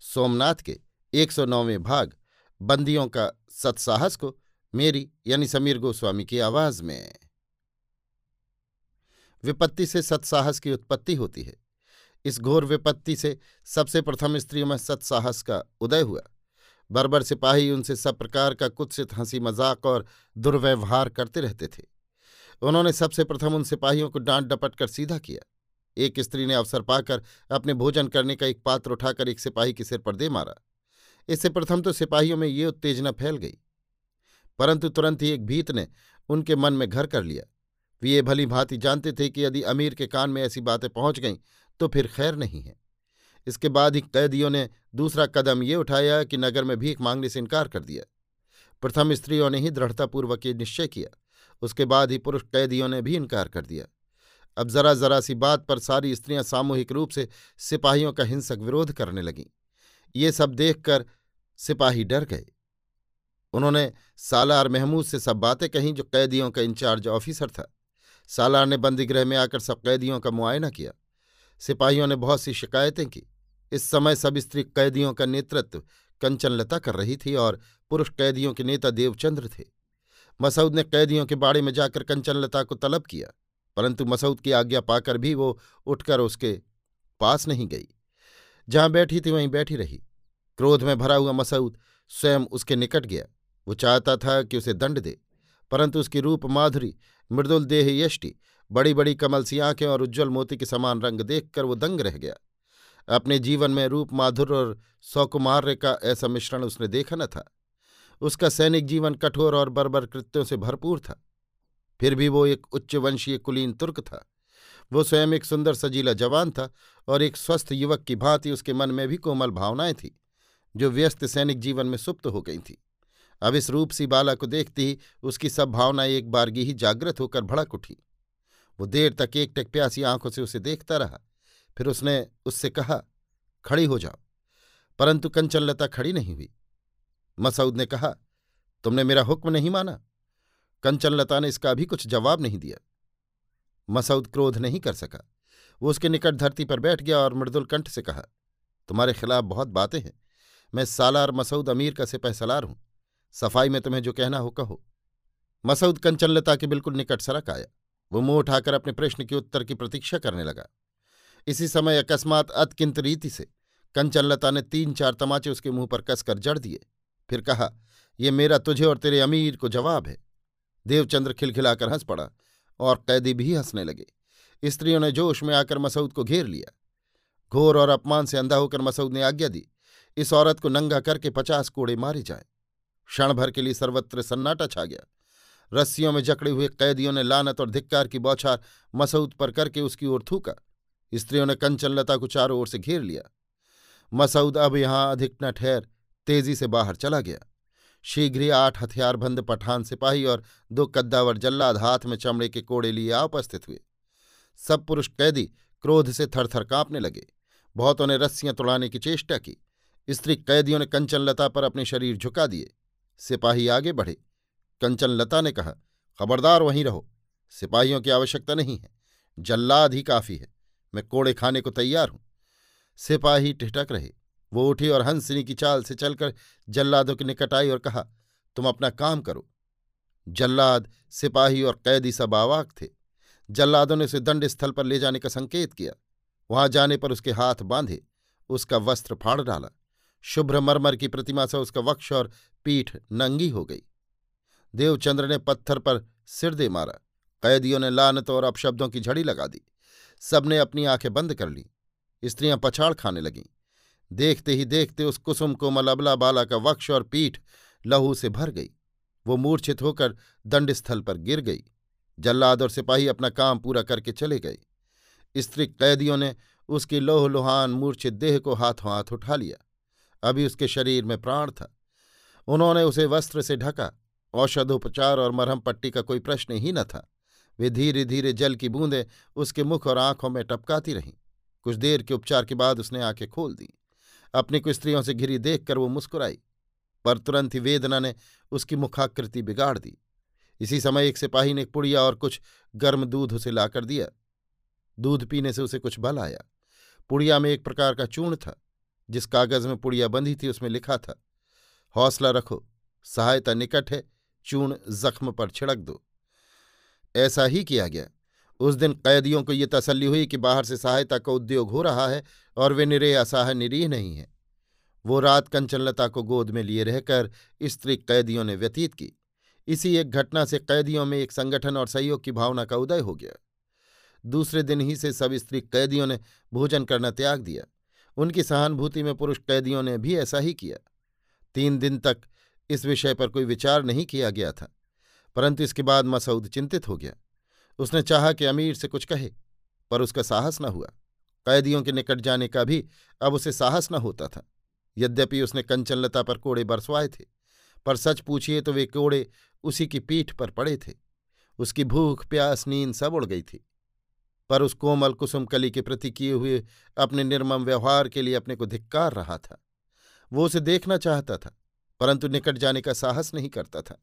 सोमनाथ के एक सौ नौवें भाग, बंदियों का सत्साहस को मेरी यानी समीर गोस्वामी की आवाज़ में। विपत्ति से सत्साहस की उत्पत्ति होती है। इस घोर विपत्ति से सबसे प्रथम स्त्रियों में सत्साहस का उदय हुआ। बर्बर सिपाही उनसे सब प्रकार का कुत्सित, हँसी मज़ाक और दुर्व्यवहार करते रहते थे। उन्होंने सबसे प्रथम उन सिपाहियों को डांट डपट कर सीधा किया। एक स्त्री ने अवसर पाकर अपने भोजन करने का एक पात्र उठाकर एक सिपाही के सिर पर दे मारा। इससे प्रथम तो सिपाहियों में ये उत्तेजना फैल गई। परंतु तुरंत ही एक भीत ने उनके मन में घर कर लिया। वे ये भली भांति जानते थे कि यदि अमीर के कान में ऐसी बातें पहुँच गईं तो फिर खैर नहीं है। इसके बाद ही कैदियों ने दूसरा कदम ये उठाया कि नगर में भीख मांगने से इनकार कर दिया। प्रथम स्त्रियों ने ही दृढ़तापूर्वक ये निश्चय किया। उसके बाद ही पुरुष कैदियों ने भी इनकार कर दिया। अब जरा जरा सी बात पर सारी स्त्रियाँ सामूहिक रूप से सिपाहियों का हिंसक विरोध करने लगीं। ये सब देखकर सिपाही डर गए। उन्होंने सालार महमूद से सब बातें कहीं जो कैदियों का इंचार्ज ऑफिसर था। सालार ने बंदीगृह में आकर सब कैदियों का मुआयना किया। सिपाहियों ने बहुत सी शिकायतें की। इस समय सब स्त्री कैदियों का नेतृत्व कंचनलता कर रही थी और पुरुष कैदियों के नेता देवचंद्र थे। मसूद ने कैदियों के बाड़े में जाकर कंचनलता को तलब किया। परंतु मसूद की आज्ञा पाकर भी वो उठकर उसके पास नहीं गई। जहाँ बैठी थी वहीं बैठी रही। क्रोध में भरा हुआ मसूद स्वयं उसके निकट गया। वो चाहता था कि उसे दंड दे, परंतु उसकी रूप माधुरी, मृदुल देह यष्टि बड़ी बड़ी कमल सी आँखें और उज्ज्वल मोती के समान रंग देखकर वो दंग रह गया। अपने जीवन में रूप माधुर और सौकुमार्य का ऐसा मिश्रण उसने देखा न था। उसका सैनिक जीवन कठोर और बर्बर कृत्यों से भरपूर था। फिर भी वो एक उच्च वंशीय कुलीन तुर्क था। वो स्वयं एक सुंदर सजीला जवान था और एक स्वस्थ युवक की भांति उसके मन में भी कोमल भावनाएँ थी, जो व्यस्त सैनिक जीवन में सुप्त हो गई थी। अब इस रूप सी बाला को देखते ही उसकी सब भावनाएँ एक बारगी ही जागृत होकर भड़क उठी। वो देर तक एक टक प्यासी आँखों से उसे देखता रहा। फिर उसने उससे कहा, खड़ी हो जाओ। परंतु कंचनलता खड़ी नहीं हुई। मसऊद ने कहा, तुमने मेरा हुक्म नहीं माना। कंचनलता ने इसका भी कुछ जवाब नहीं दिया। मसऊद क्रोध नहीं कर सका। वो उसके निकट धरती पर बैठ गया और मृदुल कंठ से कहा, तुम्हारे खिलाफ बहुत बातें हैं। मैं सालार मसऊद अमीर का सिपह सलार हूँ। सफ़ाई में तुम्हें जो कहना हो, कहो। मसऊद कंचनलता के बिल्कुल निकट सरक आया। वो मुँह उठाकर अपने प्रश्न के उत्तर की प्रतीक्षा करने लगा। इसी समय अकस्मात अतकिंत रीति से कंचनलता ने तीन चार तमाचे उसके मुँह पर कसकर जड़ दिए। फिर कहा, ये मेरा, तुझे और तेरे अमीर को जवाब है। देवचंद्र खिलखिलाकर हंस पड़ा और कैदी भी हंसने लगे। स्त्रियों ने जोश में आकर मसूद को घेर लिया। घोर और अपमान से अंधा होकर मसूद ने आज्ञा दी, इस औरत को नंगा करके पचास कोड़े मारे जाए। क्षण भर के लिए सर्वत्र सन्नाटा छा गया। रस्सियों में जकड़े हुए कैदियों ने लानत और धिक्कार की बौछार मसूद पर करके उसकी ओर थूका। स्त्रियों ने कंचनलता को चारों ओर से घेर लिया। मसूद अब यहाँ अधिक न ठहर, तेज़ी से बाहर चला गया। शीघ्र ही आठ हथियारबंद पठान सिपाही और दो कद्दावर जल्लाद हाथ में चमड़े के कोड़े लिए उपस्थित हुए। सब पुरुष कैदी क्रोध से थरथर कांपने लगे। बहुतों ने रस्सियाँ तोड़ाने की चेष्टा की। स्त्री कैदियों ने कंचनलता पर अपने शरीर झुका दिए। सिपाही आगे बढ़े। कंचनलता ने कहा, खबरदार वहीं रहो। सिपाहियों की आवश्यकता नहीं है। जल्लाद ही काफ़ी है। मैं कोड़े खाने को तैयार हूँ। सिपाही ठिठक रहे। वो उठी और हंसनी की चाल से चलकर जल्लादों के निकट आई और कहा, तुम अपना काम करो। जल्लाद सिपाही और कैदी सब आवाक थे। जल्लादों ने उसे दंड स्थल पर ले जाने का संकेत किया। वहाँ जाने पर उसके हाथ बांधे, उसका वस्त्र फाड़ डाला। शुभ्र मरमर की प्रतिमा से उसका वक्ष और पीठ नंगी हो गई। देवचंद्र ने पत्थर पर सिर दे मारा। कैदियों ने लानत और अपशब्दों की झड़ी लगा दी। सबने अपनी आँखें बंद कर ली। स्त्रियाँ पछाड़ खाने लगीं। देखते ही देखते उस कुसुम को मलबला बाला का वक्ष और पीठ लहू से भर गई। वो मूर्छित होकर दंडस्थल पर गिर गई। जल्लाद और सिपाही अपना काम पूरा करके चले गए। स्त्री कैदियों ने उसकी लोह लोहान मूर्छित देह को हाथों हाथ उठा लिया। अभी उसके शरीर में प्राण था। उन्होंने उसे वस्त्र से ढका। औषधोपचार और मरहम पट्टी का कोई प्रश्न ही न था। वे धीरे धीरे जल की बूंदें उसके मुख और आँखों में टपकाती रहीं। कुछ देर के उपचार के बाद उसने आँखें खोल दी। अपनी कुछ स्त्रियों से घिरी देखकर वो मुस्कुराई, पर तुरंत ही वेदना ने उसकी मुखाकृति बिगाड़ दी। इसी समय एक सिपाही ने पुड़िया और कुछ गर्म दूध उसे लाकर दिया। दूध पीने से उसे कुछ बल आया। पुड़िया में एक प्रकार का चूर्ण था, जिस कागज़ में पुड़िया बंधी थी उसमें लिखा था, हौसला रखो, सहायता निकट है, चूर्ण जख्म पर छिड़क दो। ऐसा ही किया गया। उस दिन कैदियों को ये तसल्ली हुई कि बाहर से सहायता का उद्योग हो रहा है और वे निरे असहाय निरीह नहीं है। वो रात कंचनलता को गोद में लिए रहकर स्त्री कैदियों ने व्यतीत की। इसी एक घटना से कैदियों में एक संगठन और सहयोग की भावना का उदय हो गया। दूसरे दिन ही से सब स्त्री कैदियों ने भोजन करना त्याग दिया। उनकी सहानुभूति में पुरुष कैदियों ने भी ऐसा ही किया। तीन दिन तक इस विषय पर कोई विचार नहीं किया गया था, परंतु इसके बाद मसऊद चिंतित हो गया। उसने चाहा कि अमीर से कुछ कहे, पर उसका साहस न हुआ। कैदियों के निकट जाने का भी अब उसे साहस न होता था। यद्यपि उसने कंचनलता पर कोड़े बरसवाए थे, पर सच पूछिए तो वे कोड़े उसी की पीठ पर पड़े थे। उसकी भूख, प्यास, नींद सब उड़ गई थी। पर उस कोमल कुसुम कली के प्रति किए हुए अपने निर्मम व्यवहार के लिए अपने को धिक्कार रहा था। वो उसे देखना चाहता था, परंतु निकट जाने का साहस नहीं करता था।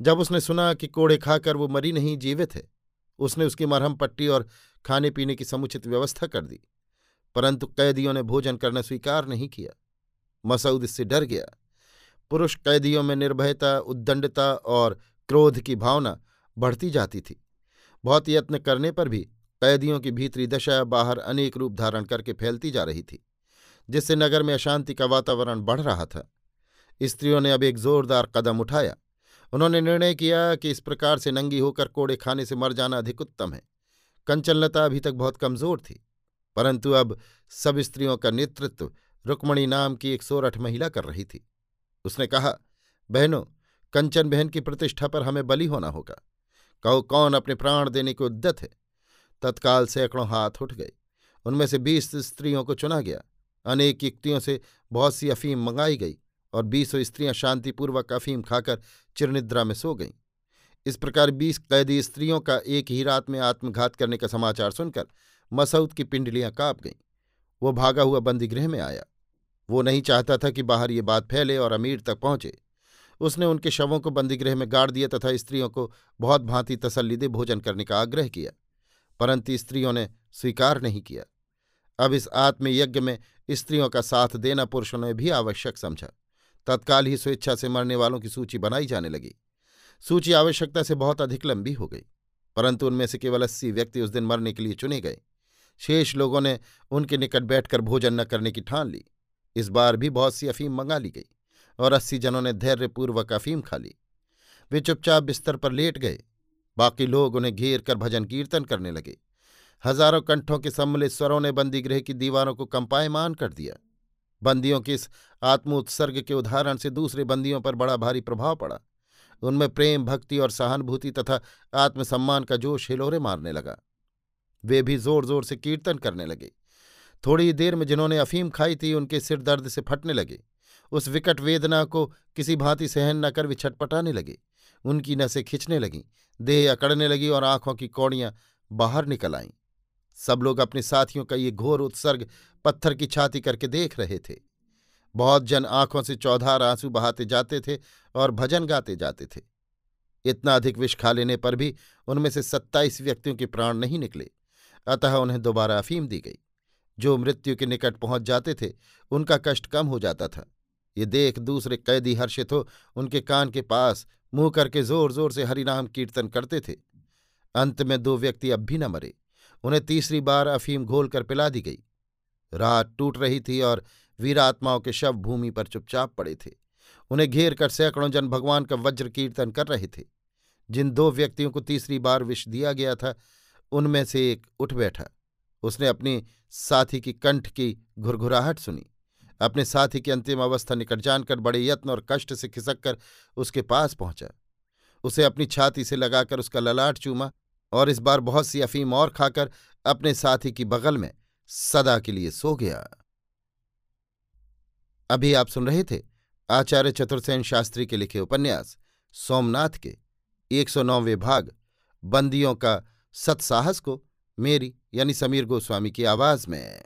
जब उसने सुना कि कोड़े खाकर वो मरी नहीं, जीवित है उसने उसकी मरहम पट्टी और खाने पीने की समुचित व्यवस्था कर दी, परंतु कैदियों ने भोजन करना स्वीकार नहीं किया। मसऊद इससे डर गया। पुरुष कैदियों में निर्भयता, उद्दंडता और क्रोध की भावना बढ़ती जाती थी। बहुत यत्न करने पर भी कैदियों की भीतरी दशा बाहर अनेक रूप धारण करके फैलती जा रही थी, जिससे नगर में अशांति का वातावरण बढ़ रहा था। स्त्रियों ने अब एक जोरदार कदम उठाया। उन्होंने निर्णय किया कि इस प्रकार से नंगी होकर कोड़े खाने से मर जाना अधिक उत्तम है। कंचनलता अभी तक बहुत कमज़ोर थी, परंतु अब सब स्त्रियों का नेतृत्व रुक्मणी नाम की एक सोरठ महिला कर रही थी। उसने कहा, बहनों, कंचन बहन की प्रतिष्ठा पर हमें बली होना होगा। कहो, कौन अपने प्राण देने को उद्यत है? तत्काल सैकड़ों हाथ उठ गए। उनमें से बीस स्त्रियों को चुना गया। अनेक युक्तियों से बहुत सी अफीम मंगाई गई और बीसों स्त्रियाँ शांतिपूर्वक अफीम खाकर चिरनिद्रा में सो गईं। इस प्रकार बीस कैदी स्त्रियों का एक ही रात में आत्मघात करने का समाचार सुनकर मसऊद की पिंडलियाँ काँप गईं। वो भागा हुआ बंदीगृह में आया। वो नहीं चाहता था कि बाहर ये बात फैले और अमीर तक पहुँचे। उसने उनके शवों को बंदीगृह में गाड़ दिया तथा स्त्रियों को बहुत भांति तसल्ली दे भोजन करने का आग्रह किया, परंतु स्त्रियों ने स्वीकार नहीं किया। अब इस आत्मयज्ञ में स्त्रियों का साथ देना पुरुषों ने भी आवश्यक समझा। तत्काल ही स्वेच्छा से मरने वालों की सूची बनाई जाने लगी। सूची आवश्यकता से बहुत अधिक लंबी हो गई, परंतु उनमें से केवल अस्सी व्यक्ति उस दिन मरने के लिए चुने गए। शेष लोगों ने उनके निकट बैठकर भोजन न करने की ठान ली। इस बार भी बहुत सी अफीम मंगा ली गई और अस्सी जनों ने धैर्यपूर्वक अफीम खा ली। वे चुपचाप बिस्तर पर लेट गए। बाकी लोग उन्हें घेर कर भजन कीर्तन करने लगे। हज़ारों कंठों के सम्मिलित स्वरों ने बंदीगृह की दीवारों को कंपायमान कर दिया। बंदियों के इस आत्मोत्सर्ग के उदाहरण से दूसरे बंदियों पर बड़ा भारी प्रभाव पड़ा। उनमें प्रेम, भक्ति और सहानुभूति तथा आत्मसम्मान का जोश हिलोरे मारने लगा। वे भी ज़ोर ज़ोर से कीर्तन करने लगे। थोड़ी देर में जिन्होंने अफीम खाई थी, उनके सिर दर्द से फटने लगे। उस विकट वेदना को किसी भांति सहन न कर वे छटपटाने लगे। उनकी नसें खिंचने लगीं, देह अकड़ने लगी और आँखों की कौड़ियाँ बाहर निकल आईं। सब लोग अपने साथियों का ये घोर उत्सर्ग पत्थर की छाती करके देख रहे थे। बहुत जन आँखों से चौधार आँसू बहाते जाते थे और भजन गाते जाते थे। इतना अधिक विष खा लेने पर भी उनमें से सत्ताईस व्यक्तियों के प्राण नहीं निकले। अतः उन्हें दोबारा अफीम दी गई। जो मृत्यु के निकट पहुँच जाते थे, उनका कष्ट कम हो जाता था। ये देख दूसरे कैदी हर्षित हो उनके कान के पास मुँह करके ज़ोर ज़ोर से हरिनाम कीर्तन करते थे। अंत में दो व्यक्ति अब भी न मरे। उन्हें तीसरी बार अफीम घोल कर पिला दी गई। रात टूट रही थी और वीरात्माओं के शव भूमि पर चुपचाप पड़े थे। उन्हें घेर कर सैकड़ों जन भगवान का वज्र कीर्तन कर रहे थे। जिन दो व्यक्तियों को तीसरी बार विष दिया गया था, उनमें से एक उठ बैठा। उसने अपनी साथी की कंठ की घुरघुराहट सुनी। अपने साथी की अंतिम अवस्था निकट जानकर बड़े यत्न और कष्ट से खिसक कर उसके पास पहुँचा। उसे अपनी छाती से लगाकर उसका ललाट चूमा। और इस बार बहुत सी अफीम और खाकर अपने साथी की बगल में सदा के लिए सो गया। अभी आप सुन रहे थे आचार्य चतुर्सेन शास्त्री के लिखे उपन्यास, सोमनाथ के एक सौ नौवें भाग, बंदियों का सत्साहस को मेरी यानी समीर गोस्वामी की आवाज़ में।